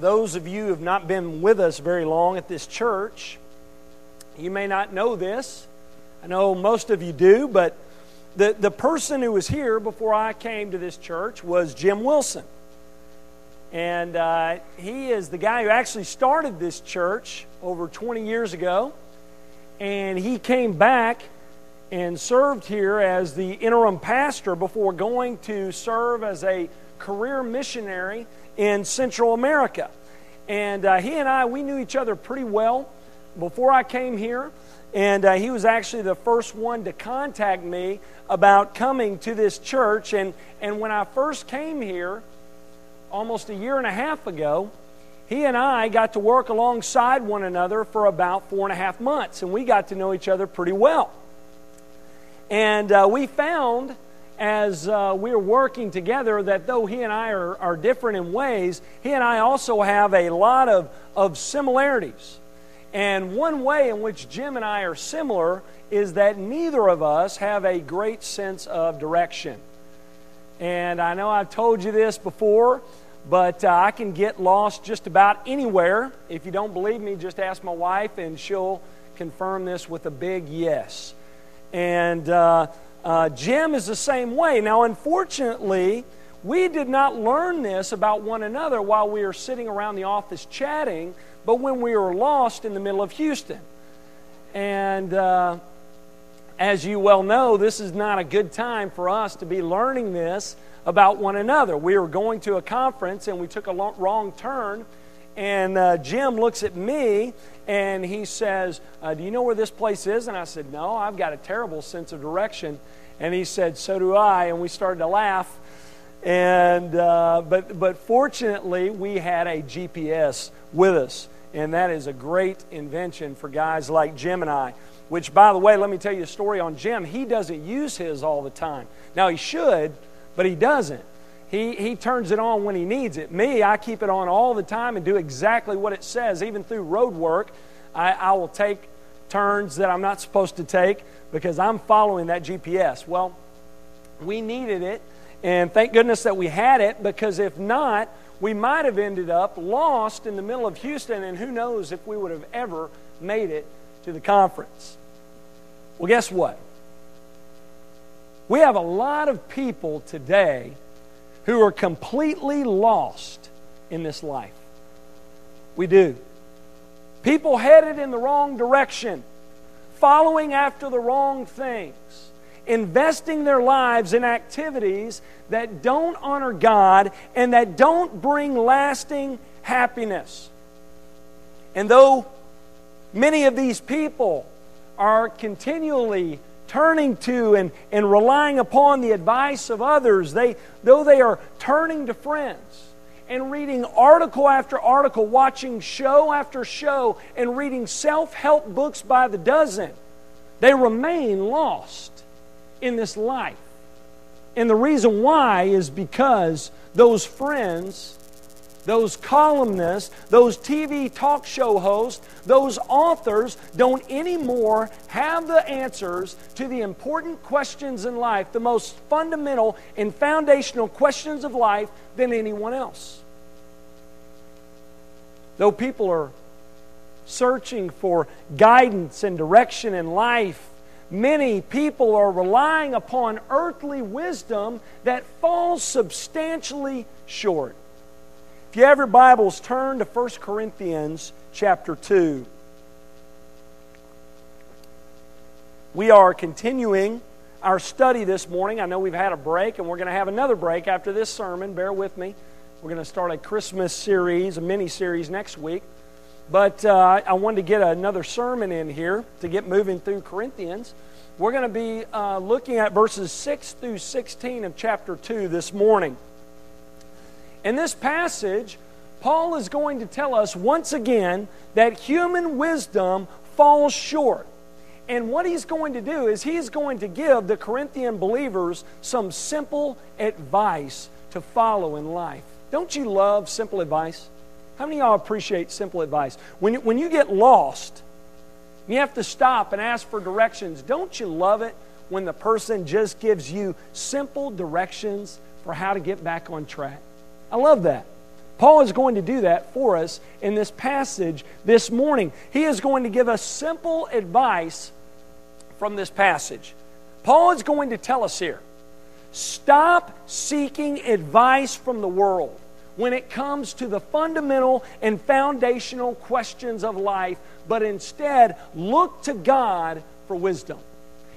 those of you who have not been with us very long at this church, you may not know this. I know most of you do, but the, the person who was here before I came to this church was Jim Wilson. And uh, he is the guy who actually started this church over 20 years ago. And he came back and served here as the interim pastor before going to serve as a career missionary in Central America. And uh, he and I, we knew each other pretty well before I came here. And uh, he was actually the first one to contact me about coming to this church. And, and when I first came here, almost a year and a half ago, he and I got to work alongside one another for about four and a half months, and we got to know each other pretty well. And uh, we found as uh, we are working together that though he and I are, are different in ways, he and I also have a lot of, of similarities. And one way in which Jim and I are similar is that neither of us have a great sense of direction. And I know I've told you this before, but uh, I can get lost just about anywhere. If you don't believe me, just ask my wife, and she'll confirm this with a big yes. And uh, uh, Jim is the same way. Now, unfortunately, we did not learn this about one another while we were sitting around the office chatting, but when we were lost in the middle of Houston. And uh, as you well know, this is not a good time for us to be learning this about one another. We were going to a conference and we took a wrong turn, and uh, Jim looks at me and he says, uh, Do you know where this place is? And I said, No, I've got a terrible sense of direction. And he said, So do I. And we started to laugh. And, uh, but, but fortunately, we had a GPS with us. And that is a great invention for guys like Jim and I. Which, by the way, let me tell you a story on Jim. He doesn't use his all the time. Now, he should, but he doesn't. He, he turns it on when he needs it. Me, I keep it on all the time and do exactly what it says. Even through road work, I, I will take turns that I'm not supposed to take because I'm following that GPS. Well, we needed it, and thank goodness that we had it because if not, we might have ended up lost in the middle of Houston, and who knows if we would have ever made it to the conference. Well, guess what? We have a lot of people today who are completely lost in this life. We do. People headed in the wrong direction, following after the wrong things, investing their lives in activities that don't honor God and that don't bring lasting happiness. And though many of these people are continually turning to and, and relying upon the advice of others, they, though they are turning to friends and reading article after article, watching show after show, and reading self help books by the dozen, they remain lost in this life. And the reason why is because those friends those columnists, those TV talk show hosts, those authors don't anymore have the answers to the important questions in life, the most fundamental and foundational questions of life than anyone else. Though people are searching for guidance and direction in life, many people are relying upon earthly wisdom that falls substantially short. If you have your Bibles, turn to 1 Corinthians chapter 2. We are continuing our study this morning. I know we've had a break, and we're going to have another break after this sermon. Bear with me. We're going to start a Christmas series, a mini series next week. But uh, I wanted to get another sermon in here to get moving through Corinthians. We're going to be uh, looking at verses 6 through 16 of chapter 2 this morning. In this passage, Paul is going to tell us once again that human wisdom falls short. And what he's going to do is he's going to give the Corinthian believers some simple advice to follow in life. Don't you love simple advice? How many of y'all appreciate simple advice? When you, when you get lost, you have to stop and ask for directions. Don't you love it when the person just gives you simple directions for how to get back on track? I love that. Paul is going to do that for us in this passage this morning. He is going to give us simple advice from this passage. Paul is going to tell us here stop seeking advice from the world when it comes to the fundamental and foundational questions of life, but instead look to God for wisdom.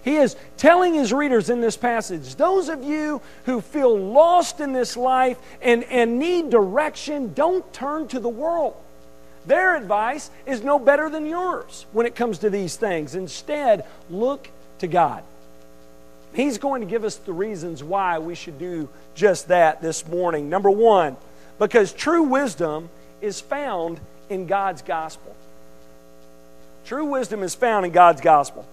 He is telling his readers in this passage those of you who feel lost in this life and, and need direction, don't turn to the world. Their advice is no better than yours when it comes to these things. Instead, look to God. He's going to give us the reasons why we should do just that this morning. Number one, because true wisdom is found in God's gospel. True wisdom is found in God's gospel.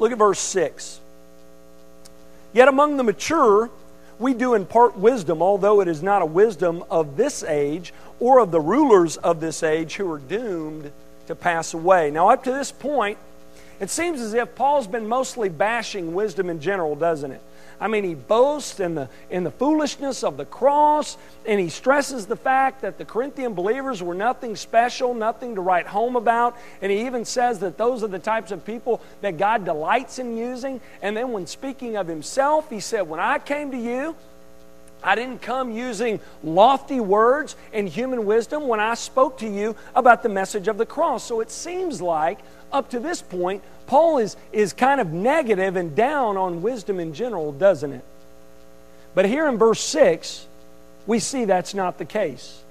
Look at verse 6. Yet among the mature, we do impart wisdom, although it is not a wisdom of this age or of the rulers of this age who are doomed to pass away. Now, up to this point, it seems as if Paul's been mostly bashing wisdom in general, doesn't it? I mean, he boasts in the, in the foolishness of the cross, and he stresses the fact that the Corinthian believers were nothing special, nothing to write home about. And he even says that those are the types of people that God delights in using. And then, when speaking of himself, he said, When I came to you, I didn't come using lofty words and human wisdom when I spoke to you about the message of the cross. So it seems like up to this point, Paul is, is kind of negative and down on wisdom in general, doesn't it? But here in verse 6, we see that's not the case.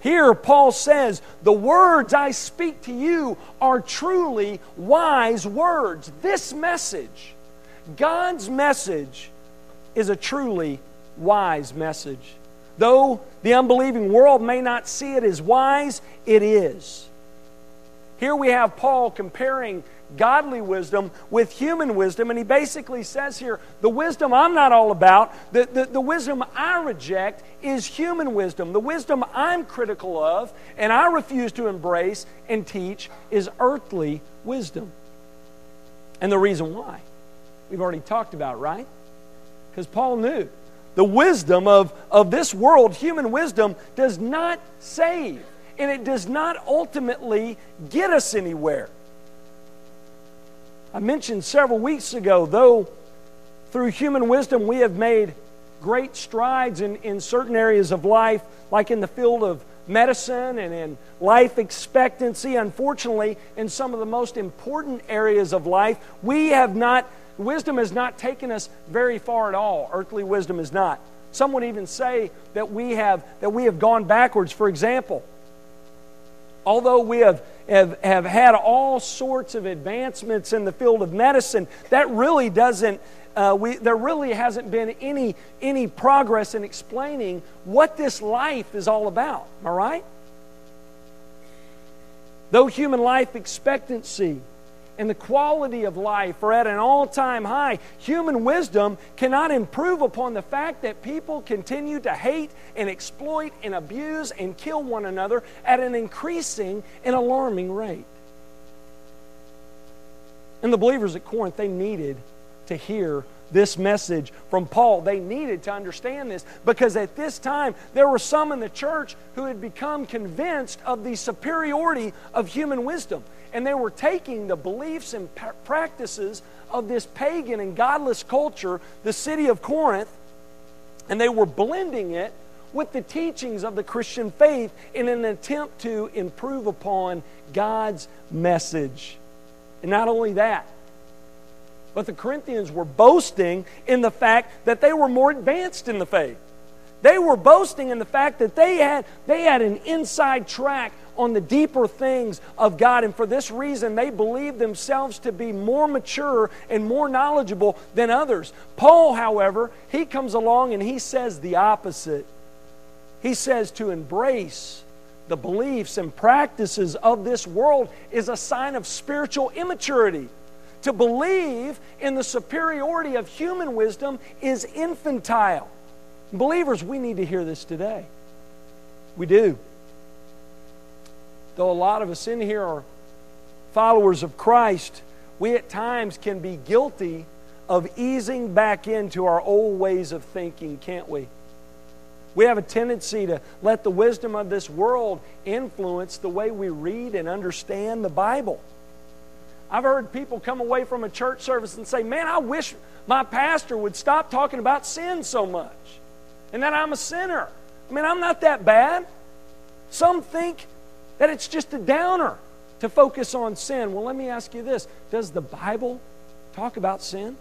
Here, Paul says, The words I speak to you are truly wise words. This message, God's message, is a truly wise message. Though the unbelieving world may not see it as wise, it is. Here we have Paul comparing godly wisdom with human wisdom, and he basically says here the wisdom I'm not all about, the, the, the wisdom I reject is human wisdom. The wisdom I'm critical of and I refuse to embrace and teach is earthly wisdom. And the reason why, we've already talked about, right? Because Paul knew the wisdom of, of this world, human wisdom, does not save and it does not ultimately get us anywhere. I mentioned several weeks ago, though through human wisdom we have made great strides in, in certain areas of life, like in the field of medicine and in life expectancy. Unfortunately, in some of the most important areas of life, we have not, wisdom has not taken us very far at all. Earthly wisdom is not. Some would even say that we have, that we have gone backwards. For example, although we have, have, have had all sorts of advancements in the field of medicine, that really doesn't, uh, we, there really hasn't been any, any progress in explaining what this life is all about. Am I right? Though human life expectancy and the quality of life are at an all time high. Human wisdom cannot improve upon the fact that people continue to hate and exploit and abuse and kill one another at an increasing and alarming rate. And the believers at Corinth, they needed to hear this message from Paul. They needed to understand this because at this time there were some in the church who had become convinced of the superiority of human wisdom and they were taking the beliefs and practices of this pagan and godless culture, the city of Corinth, and they were blending it with the teachings of the Christian faith in an attempt to improve upon God's message. And not only that, but the Corinthians were boasting in the fact that they were more advanced in the faith. They were boasting in the fact that they had, they had an inside track on the deeper things of God. And for this reason, they believed themselves to be more mature and more knowledgeable than others. Paul, however, he comes along and he says the opposite. He says to embrace the beliefs and practices of this world is a sign of spiritual immaturity. To believe in the superiority of human wisdom is infantile. Believers, we need to hear this today. We do though a lot of us in here are followers of Christ, we at times can be guilty of easing back into our old ways of thinking, can't we? We have a tendency to let the wisdom of this world influence the way we read and understand the Bible. I've heard people come away from a church service and say, Man, I wish my pastor would stop talking about sin so much and that I'm a sinner. I mean, I'm not that bad. Some think that it's just a downer to focus on sin. Well, let me ask you this Does the Bible talk about sin?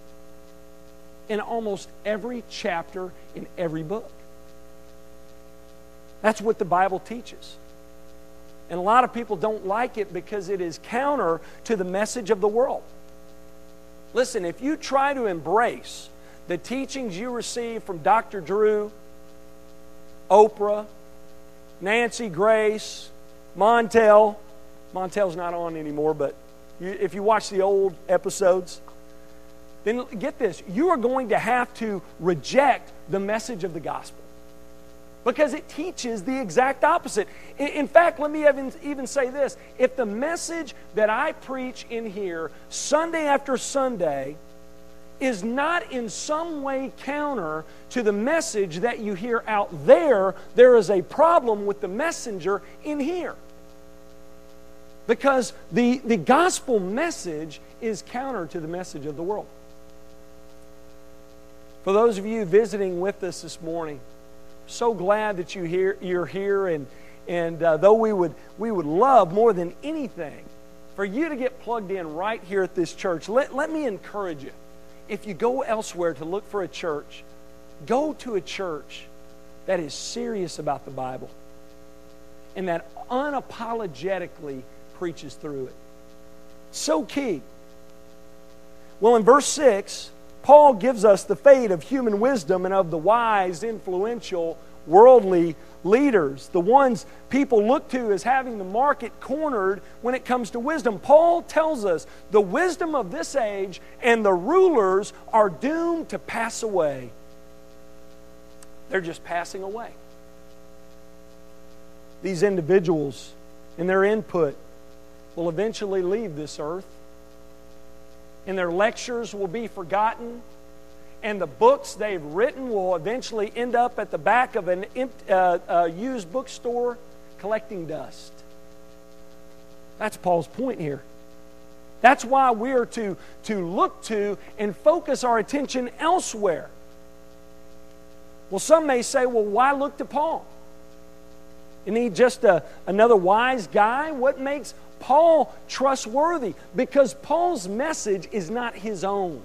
In almost every chapter in every book. That's what the Bible teaches. And a lot of people don't like it because it is counter to the message of the world. Listen, if you try to embrace the teachings you receive from Dr. Drew, Oprah, Nancy Grace, Montel, Montel's not on anymore, but you, if you watch the old episodes, then get this. You are going to have to reject the message of the gospel because it teaches the exact opposite. In, in fact, let me even, even say this. If the message that I preach in here Sunday after Sunday is not in some way counter to the message that you hear out there, there is a problem with the messenger in here. Because the, the gospel message is counter to the message of the world. For those of you visiting with us this morning, so glad that you here, you're here, and, and uh, though we would, we would love more than anything for you to get plugged in right here at this church, let, let me encourage you. If you go elsewhere to look for a church, go to a church that is serious about the Bible and that unapologetically preaches through it. So key. Well, in verse 6, Paul gives us the fate of human wisdom and of the wise, influential, worldly leaders, the ones people look to as having the market cornered when it comes to wisdom. Paul tells us the wisdom of this age and the rulers are doomed to pass away. They're just passing away. These individuals and their input will eventually leave this earth and their lectures will be forgotten, and the books they've written will eventually end up at the back of an uh, uh, used bookstore collecting dust. That's Paul's point here. That's why we are to, to look to and focus our attention elsewhere. Well, some may say, well, why look to Paul? Isn't he just a, another wise guy? What makes Paul trustworthy because Paul's message is not his own,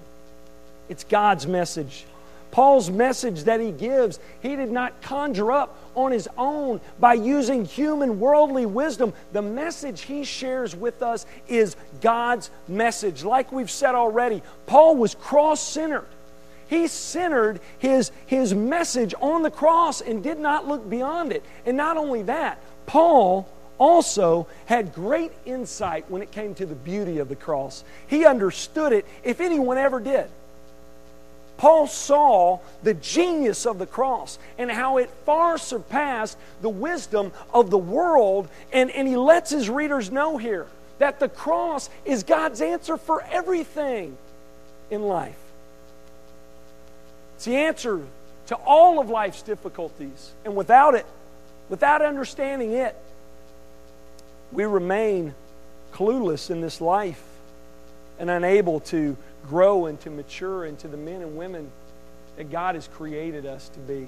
it's God's message. Paul's message that he gives, he did not conjure up on his own by using human worldly wisdom. The message he shares with us is God's message. Like we've said already, Paul was cross centered. He centered his, his message on the cross and did not look beyond it. And not only that, Paul also had great insight when it came to the beauty of the cross. He understood it, if anyone ever did. Paul saw the genius of the cross and how it far surpassed the wisdom of the world. And, and he lets his readers know here that the cross is God's answer for everything in life. It's the answer to all of life's difficulties. And without it, without understanding it, we remain clueless in this life and unable to grow and to mature into the men and women that God has created us to be.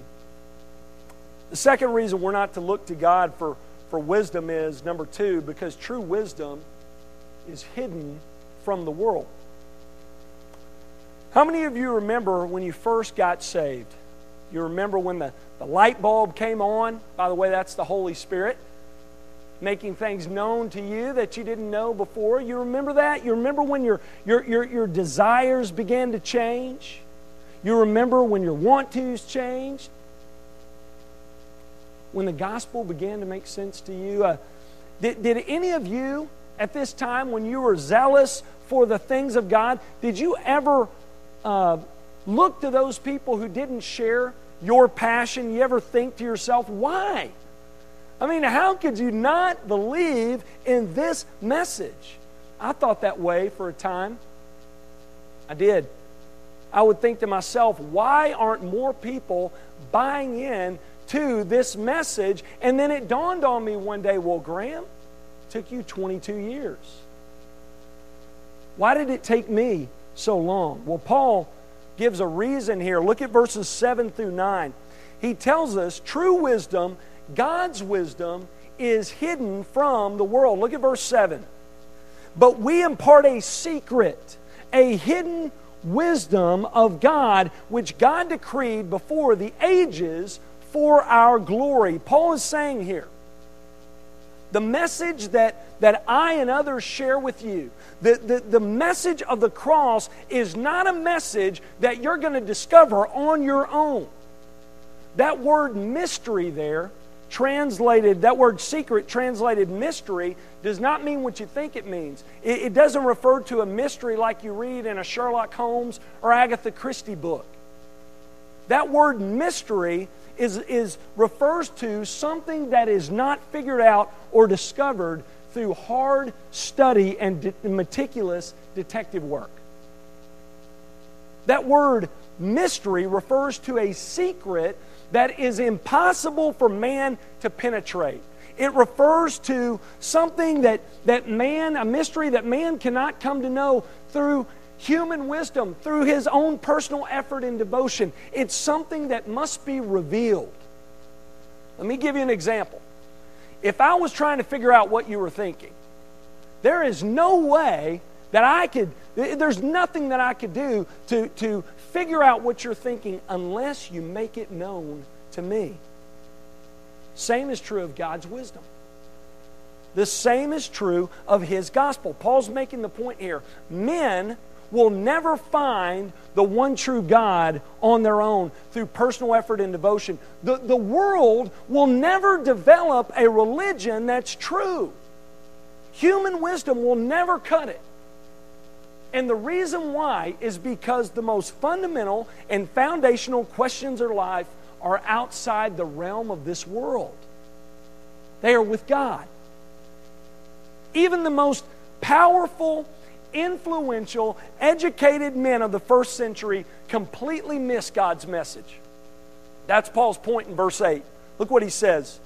The second reason we're not to look to God for, for wisdom is number two, because true wisdom is hidden from the world. How many of you remember when you first got saved? You remember when the, the light bulb came on? By the way, that's the Holy Spirit making things known to you that you didn't know before. You remember that? You remember when your, your, your, your desires began to change? You remember when your want tos changed? When the gospel began to make sense to you? Uh, did, did any of you at this time, when you were zealous for the things of God, did you ever uh, look to those people who didn't share your passion? You ever think to yourself, why? I mean, how could you not believe in this message? I thought that way for a time. I did. I would think to myself, why aren't more people buying in to this message. And then it dawned on me one day well, Graham, it took you 22 years. Why did it take me so long? Well, Paul gives a reason here. Look at verses 7 through 9. He tells us true wisdom, God's wisdom, is hidden from the world. Look at verse 7. But we impart a secret, a hidden wisdom of God, which God decreed before the ages for our glory. Paul is saying here, the message that, that I and others share with you, the, the, the message of the cross is not a message that you're going to discover on your own. That word mystery there, translated, that word secret translated mystery, does not mean what you think it means. It, it doesn't refer to a mystery like you read in a Sherlock Holmes or Agatha Christie book. That word mystery is, is refers to something that is not figured out or discovered through hard study and de- meticulous detective work. That word mystery refers to a secret that is impossible for man to penetrate. It refers to something that, that man, a mystery that man cannot come to know through human wisdom, through his own personal effort and devotion. It's something that must be revealed. Let me give you an example. If I was trying to figure out what you were thinking, there is no way that I could, there's nothing that I could do to, to figure out what you're thinking unless you make it known to me. Same is true of God's wisdom. The same is true of His gospel. Paul's making the point here. Men will never find the one true God on their own through personal effort and devotion. The, the world will never develop a religion that's true. Human wisdom will never cut it. And the reason why is because the most fundamental and foundational questions of life are outside the realm of this world. They are with God. Even the most powerful, influential, educated men of the first century completely miss God's message. That's Paul's point in verse 8. Look what he says.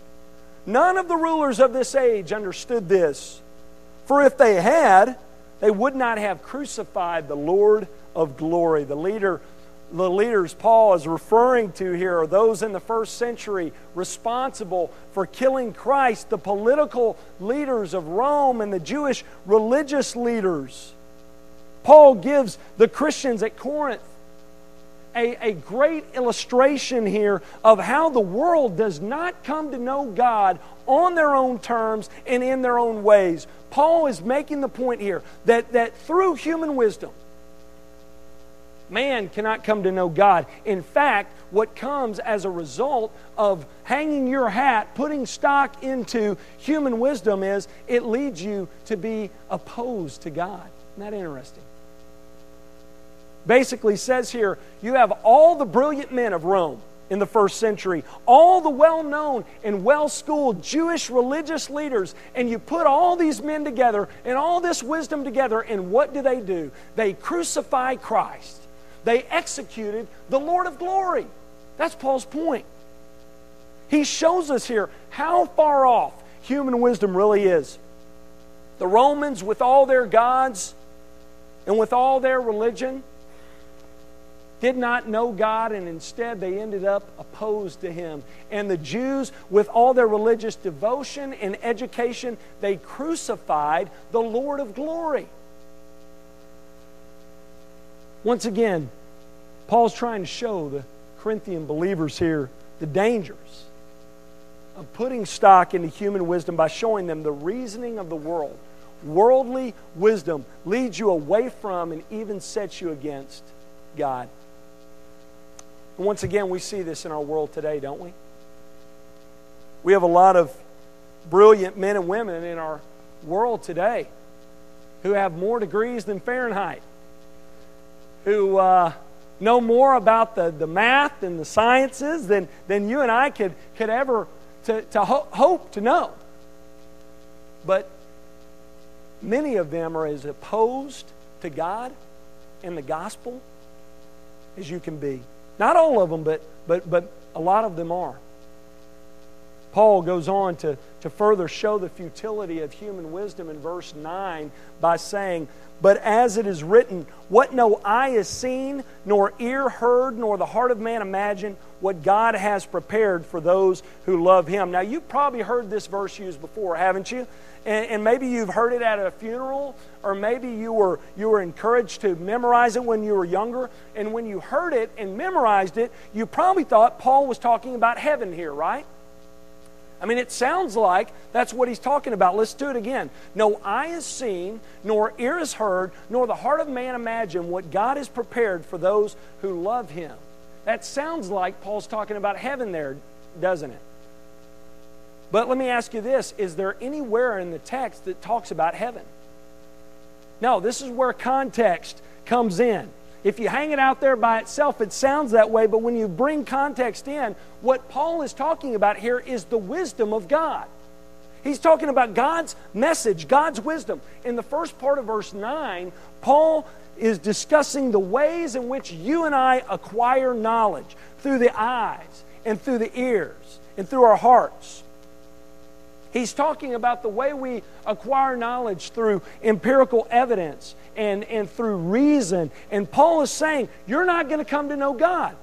None of the rulers of this age understood this, for if they had, they would not have crucified the Lord of glory. The leader the leaders Paul is referring to here are those in the first century responsible for killing Christ, the political leaders of Rome and the Jewish religious leaders. Paul gives the Christians at Corinth a, a great illustration here of how the world does not come to know God on their own terms and in their own ways. Paul is making the point here that, that through human wisdom, Man cannot come to know God. In fact, what comes as a result of hanging your hat, putting stock into human wisdom, is it leads you to be opposed to God. Isn't that interesting? Basically, says here you have all the brilliant men of Rome in the first century, all the well known and well schooled Jewish religious leaders, and you put all these men together and all this wisdom together, and what do they do? They crucify Christ they executed the Lord of glory. That's Paul's point. He shows us here how far off human wisdom really is. The Romans, with all their gods and with all their religion, did not know God, and instead they ended up opposed to Him. And the Jews, with all their religious devotion and education, they crucified the Lord of glory. Once again, Paul's trying to show the Corinthian believers here the dangers of putting stock into human wisdom by showing them the reasoning of the world. Worldly wisdom leads you away from and even sets you against God. And once again, we see this in our world today, don't we? We have a lot of brilliant men and women in our world today who have more degrees than Fahrenheit who uh, know more about the, the math and the sciences than, than you and I could, could ever to, to ho- hope to know. But many of them are as opposed to God and the gospel as you can be. Not all of them, but, but, but a lot of them are. Paul goes on to, to further show the futility of human wisdom in verse 9 by saying, But as it is written, what no eye has seen, nor ear heard, nor the heart of man imagined, what God has prepared for those who love him. Now, you've probably heard this verse used before, haven't you? And, and, maybe you've heard it at a funeral, or maybe you were, you were encouraged to memorize it when you were younger. And when you heard it and memorized it, you probably thought Paul was talking about heaven here, right? I mean, it sounds like that's what he's talking about. Let's do it again. No eye has seen, nor ear has heard, nor the heart of man imagined what God has prepared for those who love him. That sounds like Paul's talking about heaven there, doesn't it? But let me ask you this is there anywhere in the text that talks about heaven? No, this is where context comes in. If you hang it out there by itself, it sounds that way, but when you bring context in, what Paul is talking about here is the wisdom of God. He's talking about God's message, God's wisdom. In the first part of verse 9, Paul is discussing the ways in which you and I acquire knowledge through the eyes and through the ears and through our hearts. He's talking about the way we acquire knowledge through empirical evidence and, and through reason. And Paul is saying, you're not going to come to know God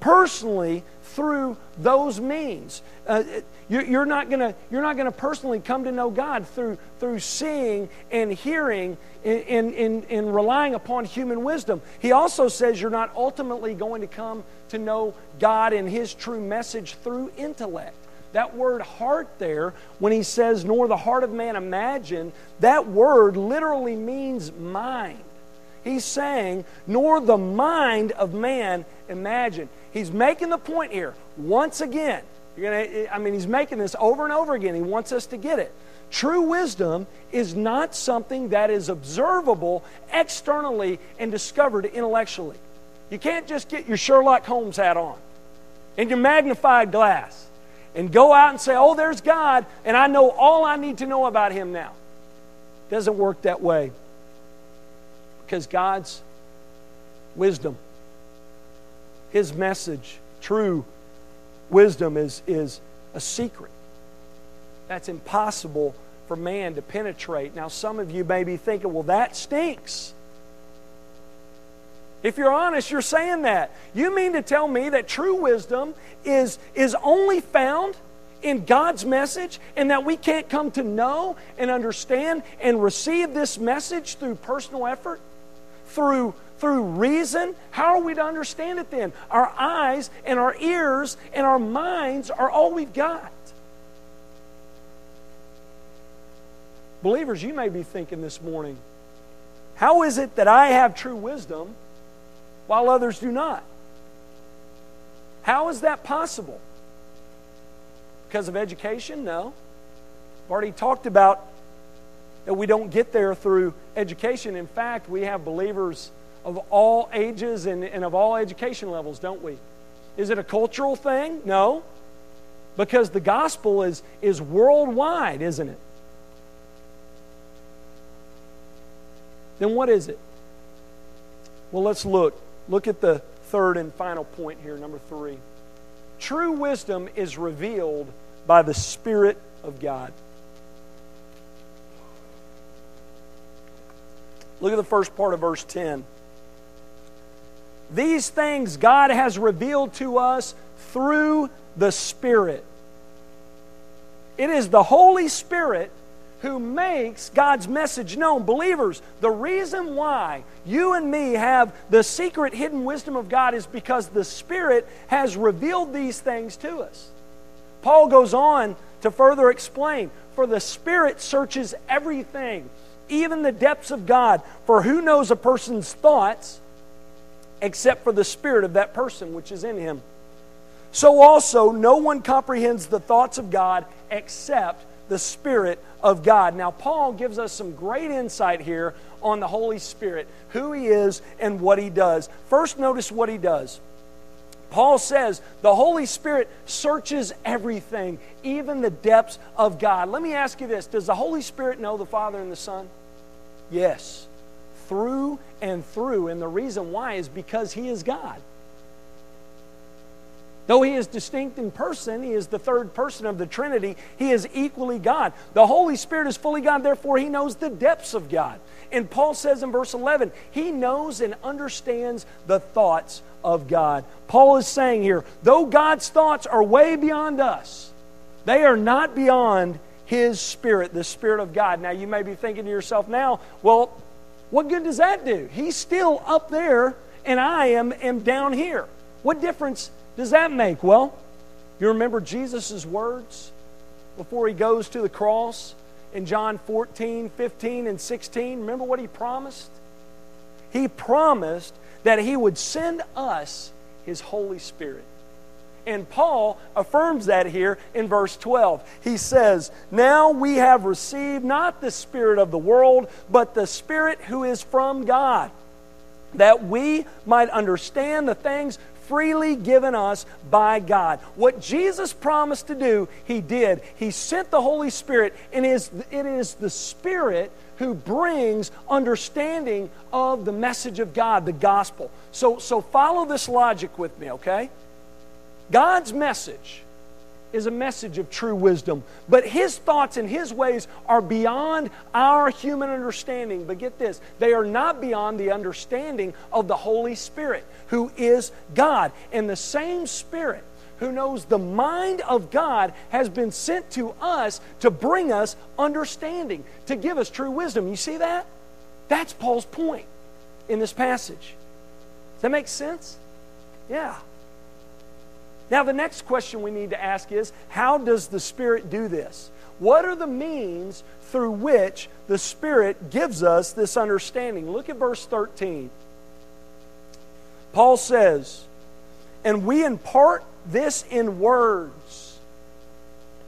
personally through those means. Uh, you're not going to you're not to personally come to know God through through seeing and hearing and, and, and relying upon human wisdom. He also says you're not ultimately going to come to know God and His true message through intellect. That word heart there, when he says, nor the heart of man imagine, that word literally means mind. He's saying, nor the mind of man imagine. He's making the point here, once again. Gonna, I mean, he's making this over and over again. He wants us to get it. True wisdom is not something that is observable externally and discovered intellectually. You can't just get your Sherlock Holmes hat on and your magnified glass and go out and say, oh, there's God, and I know all I need to know about Him now. It doesn't work that way. Because God's wisdom, His message, true wisdom, is, is a secret. That's impossible for man to penetrate. Now, some of you may be thinking, well, that stinks. If you're honest, you're saying that. You mean to tell me that true wisdom is, is only found in God's message and that we can't come to know and understand and receive this message through personal effort? Through, through reason? How are we to understand it then? Our eyes and our ears and our minds are all we've got. Believers, you may be thinking this morning, how is it that I have true wisdom while others do not. How is that possible? Because of education? No. I've already talked about that we don't get there through education. In fact, we have believers of all ages and, and of all education levels, don't we? Is it a cultural thing? No. Because the gospel is, is worldwide, isn't it? Then what is it? Well, let's look. Look at the third and final point here, number three. True wisdom is revealed by the Spirit of God. Look at the first part of verse 10. These things God has revealed to us through the Spirit. It is the Holy Spirit who makes God's message known. Believers, the reason why you and me have the secret hidden wisdom of God is because the Spirit has revealed these things to us. Paul goes on to further explain For the Spirit searches everything, even the depths of God. For who knows a person's thoughts except for the Spirit of that person which is in him? So also, no one comprehends the thoughts of God except the Spirit of God. Now, Paul gives us some great insight here on the Holy Spirit, who he is and what he does. First, notice what he does. Paul says the Holy Spirit searches everything, even the depths of God. Let me ask you this Does the Holy Spirit know the Father and the Son? Yes, through and through. And the reason why is because he is God. Though he is distinct in person, he is the third person of the Trinity, he is equally God. The Holy Spirit is fully God, therefore, he knows the depths of God. And Paul says in verse 11, he knows and understands the thoughts of God. Paul is saying here, though God's thoughts are way beyond us, they are not beyond his spirit, the spirit of God. Now, you may be thinking to yourself now, well, what good does that do? He's still up there, and I am, am down here. What difference does that make? Well, you remember Jesus' words before he goes to the cross in John 14, 15, and 16? Remember what he promised? He promised that he would send us his Holy Spirit. And Paul affirms that here in verse 12. He says, Now we have received not the Spirit of the world, but the Spirit who is from God, that we might understand the things freely given us by God. What Jesus promised to do, He did. He sent the Holy Spirit, and it is the Spirit who brings understanding of the message of God, the gospel. So, so follow this logic with me, okay? God's message is a message of true wisdom. But his thoughts and his ways are beyond our human understanding. But get this, they are not beyond the understanding of the Holy Spirit, who is God. And the same Spirit who knows the mind of God has been sent to us to bring us understanding, to give us true wisdom. You see that? That's Paul's point in this passage. Does that make sense? Yeah. Now, the next question we need to ask is how does the Spirit do this? What are the means through which the Spirit gives us this understanding? Look at verse 13. Paul says, And we impart this in words.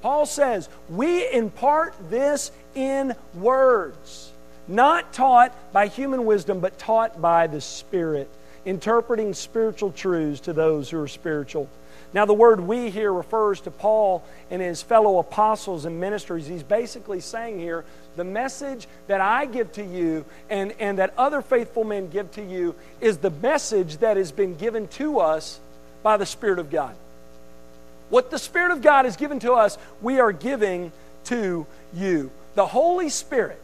Paul says, We impart this in words, not taught by human wisdom, but taught by the Spirit, interpreting spiritual truths to those who are spiritual. Now, the word we here refers to Paul and his fellow apostles and ministries. He's basically saying here the message that I give to you and, and that other faithful men give to you is the message that has been given to us by the Spirit of God. What the Spirit of God has given to us, we are giving to you. The Holy Spirit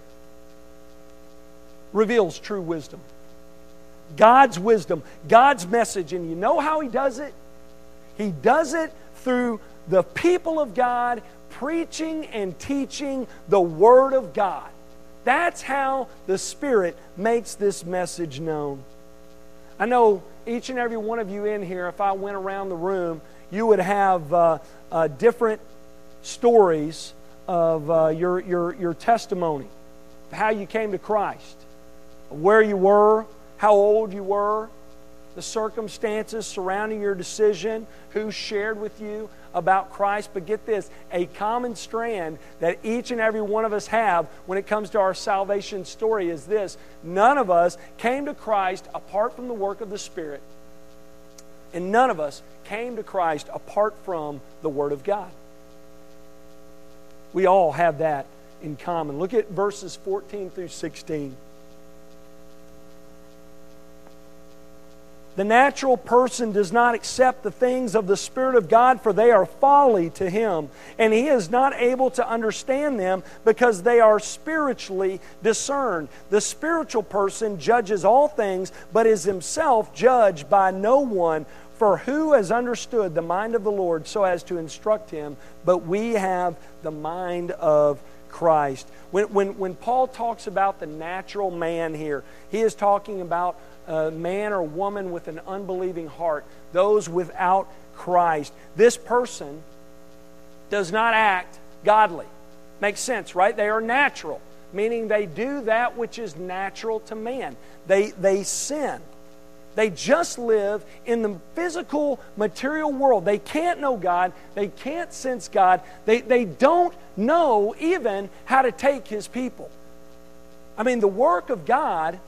reveals true wisdom. God's wisdom, God's message. And you know how He does it? He does it through the people of God preaching and teaching the Word of God. That's how the Spirit makes this message known. I know each and every one of you in here, if I went around the room, you would have uh, uh, different stories of uh, your, your, your testimony, how you came to Christ, where you were, how old you were, the circumstances surrounding your decision, who shared with you about Christ. But get this a common strand that each and every one of us have when it comes to our salvation story is this none of us came to Christ apart from the work of the Spirit, and none of us came to Christ apart from the Word of God. We all have that in common. Look at verses 14 through 16. The natural person does not accept the things of the Spirit of God, for they are folly to him, and he is not able to understand them because they are spiritually discerned. The spiritual person judges all things, but is himself judged by no one. For who has understood the mind of the Lord so as to instruct him? But we have the mind of Christ. When, when, when Paul talks about the natural man here, he is talking about a man or woman with an unbelieving heart, those without Christ. This person does not act godly. Makes sense, right? They are natural, meaning they do that which is natural to man. They, they sin. They just live in the physical, material world. They can't know God. They can't sense God. They, they don't know even how to take His people. I mean, the work of God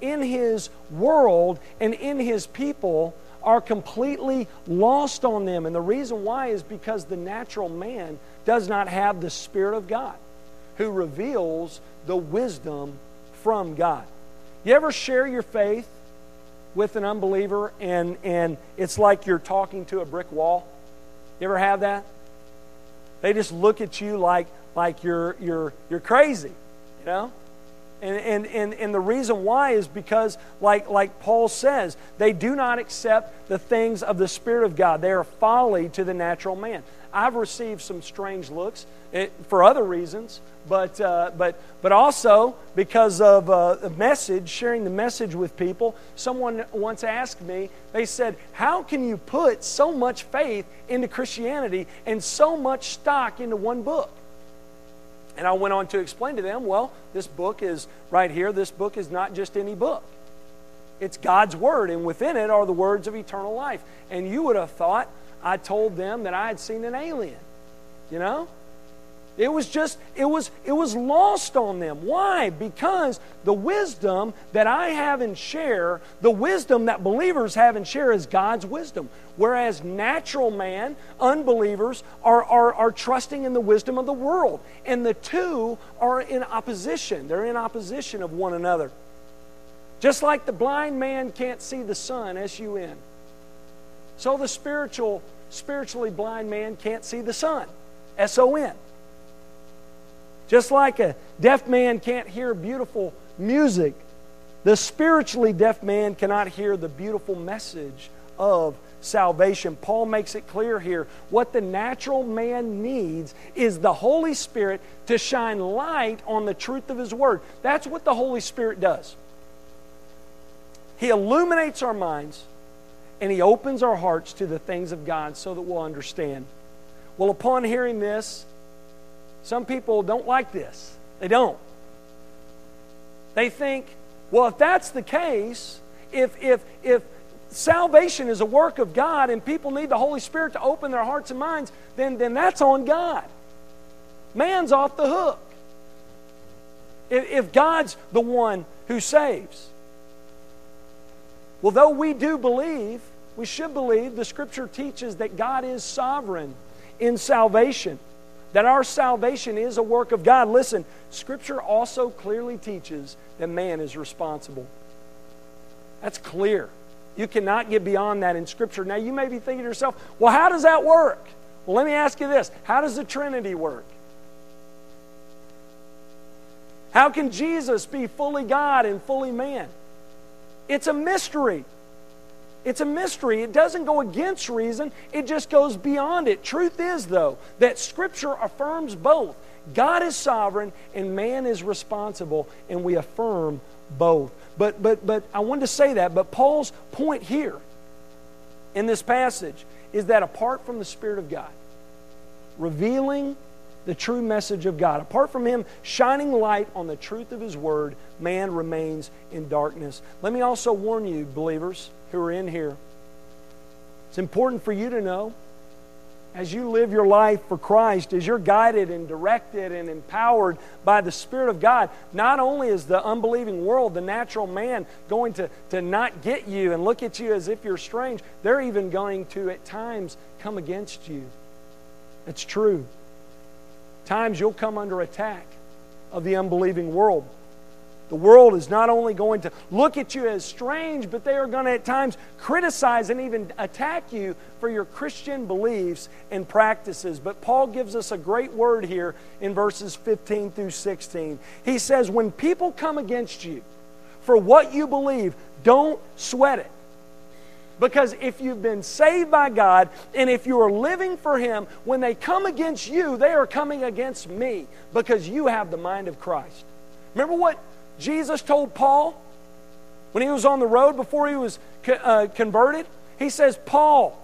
in His world and in His people are completely lost on them. And the reason why is because the natural man does not have the Spirit of God who reveals the wisdom from God. You ever share your faith with an unbeliever and, and it's like you're talking to a brick wall? You ever have that? They just look at you like, like you're, you're, you're crazy, you know? And, and, and, and the reason why is because, like, like Paul says, they do not accept the things of the Spirit of God. They are folly to the natural man. I've received some strange looks it, for other reasons, but, uh, but, but also because of uh, message, sharing the message with people. Someone once asked me, they said, How can you put so much faith into Christianity and so much stock into one book? And I went on to explain to them, well, this book is right here. This book is not just any book. It's God's Word, and within it are the words of eternal life. And you would have thought I told them that I had seen an alien. You know? It was just, it was, it was lost on them. Why? Because the wisdom that I have and share, the wisdom that believers have and share is God's wisdom. Whereas natural man, unbelievers, are, are, are trusting in the wisdom of the world. And the two are in opposition. They're in opposition of one another. Just like the blind man can't see the sun, S U N. So the spiritual, spiritually blind man can't see the son, S O N. Just like a deaf man can't hear beautiful music, the spiritually deaf man cannot hear the beautiful message of salvation. Paul makes it clear here what the natural man needs is the Holy Spirit to shine light on the truth of his word. That's what the Holy Spirit does. He illuminates our minds and he opens our hearts to the things of God so that we'll understand. Well, upon hearing this, some people don't like this. They don't. They think, well, if that's the case, if, if, if salvation is a work of God and people need the Holy Spirit to open their hearts and minds, then, then that's on God. Man's off the hook. If, if God's the one who saves. Well, though we do believe, we should believe, the Scripture teaches that God is sovereign in salvation that our salvation is a work of God. Listen, Scripture also clearly teaches that man is responsible. That's clear. You cannot get beyond that in Scripture. Now, you may be thinking to yourself, well, how does that work? Well, let me ask you this How does the Trinity work? How can Jesus be fully God and fully man? It's a mystery. It's a mystery. It doesn't go against reason, it just goes beyond it. Truth is, though, that Scripture affirms both. God is sovereign and man is responsible, and we affirm both. But, but, but I wanted to say that, but Paul's point here in this passage is that apart from the Spirit of God, revealing the true message of God. Apart from Him shining light on the truth of His Word, man remains in darkness. Let me also warn you, believers who are in here, it's important for you to know as you live your life for Christ, as you're guided and directed and empowered by the Spirit of God, not only is the unbelieving world, the natural man, going to, to not get you and look at you as if you're strange, they're even going to at times come against you. It's true. Times you'll come under attack of the unbelieving world. The world is not only going to look at you as strange, but they are going to at times criticize and even attack you for your Christian beliefs and practices. But Paul gives us a great word here in verses 15 through 16. He says, When people come against you for what you believe, don't sweat it. Because if you've been saved by God and if you are living for Him, when they come against you, they are coming against me because you have the mind of Christ. Remember what Jesus told Paul when he was on the road before he was uh, converted? He says, Paul,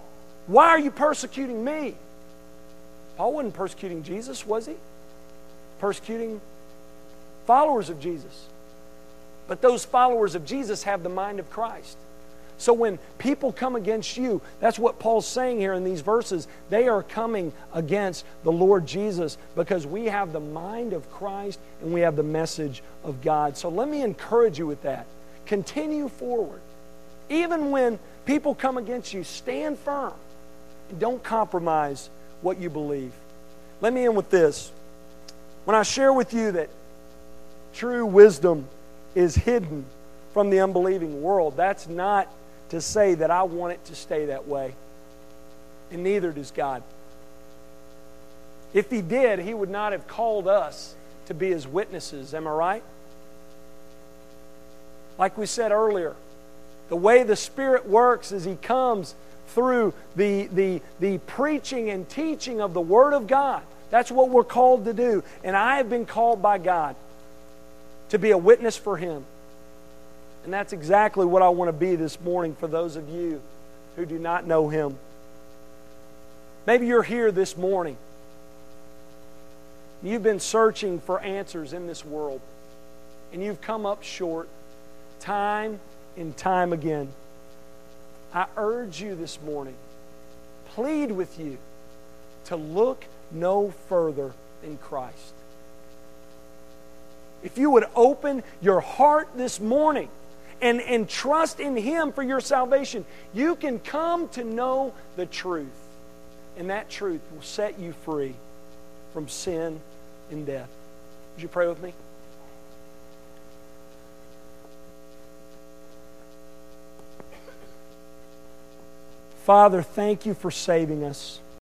why are you persecuting me? Paul wasn't persecuting Jesus, was he? Persecuting followers of Jesus. But those followers of Jesus have the mind of Christ. So when people come against you, that's what Paul's saying here in these verses. They are coming against the Lord Jesus because we have the mind of Christ and we have the message of God. So let me encourage you with that. Continue forward. Even when people come against you, stand firm and don't compromise what you believe. Let me end with this. When I share with you that true wisdom is hidden from the unbelieving world, that's not to say that I want it to stay that way. And neither does God. If He did, He would not have called us to be His witnesses. Am I right? Like we said earlier, the way the Spirit works is He comes through the, the, the preaching and teaching of the Word of God. That's what we're called to do. And I have been called by God to be a witness for Him. And that's exactly what I want to be this morning for those of you who do not know Him. Maybe you're here this morning. You've been searching for answers in this world, and you've come up short time and time again. I urge you this morning, plead with you to look no further than Christ. If you would open your heart this morning and, and trust in Him for your salvation, you can come to know the truth. And that truth will set you free from sin and death. Would you pray with me? Father, thank you for saving us.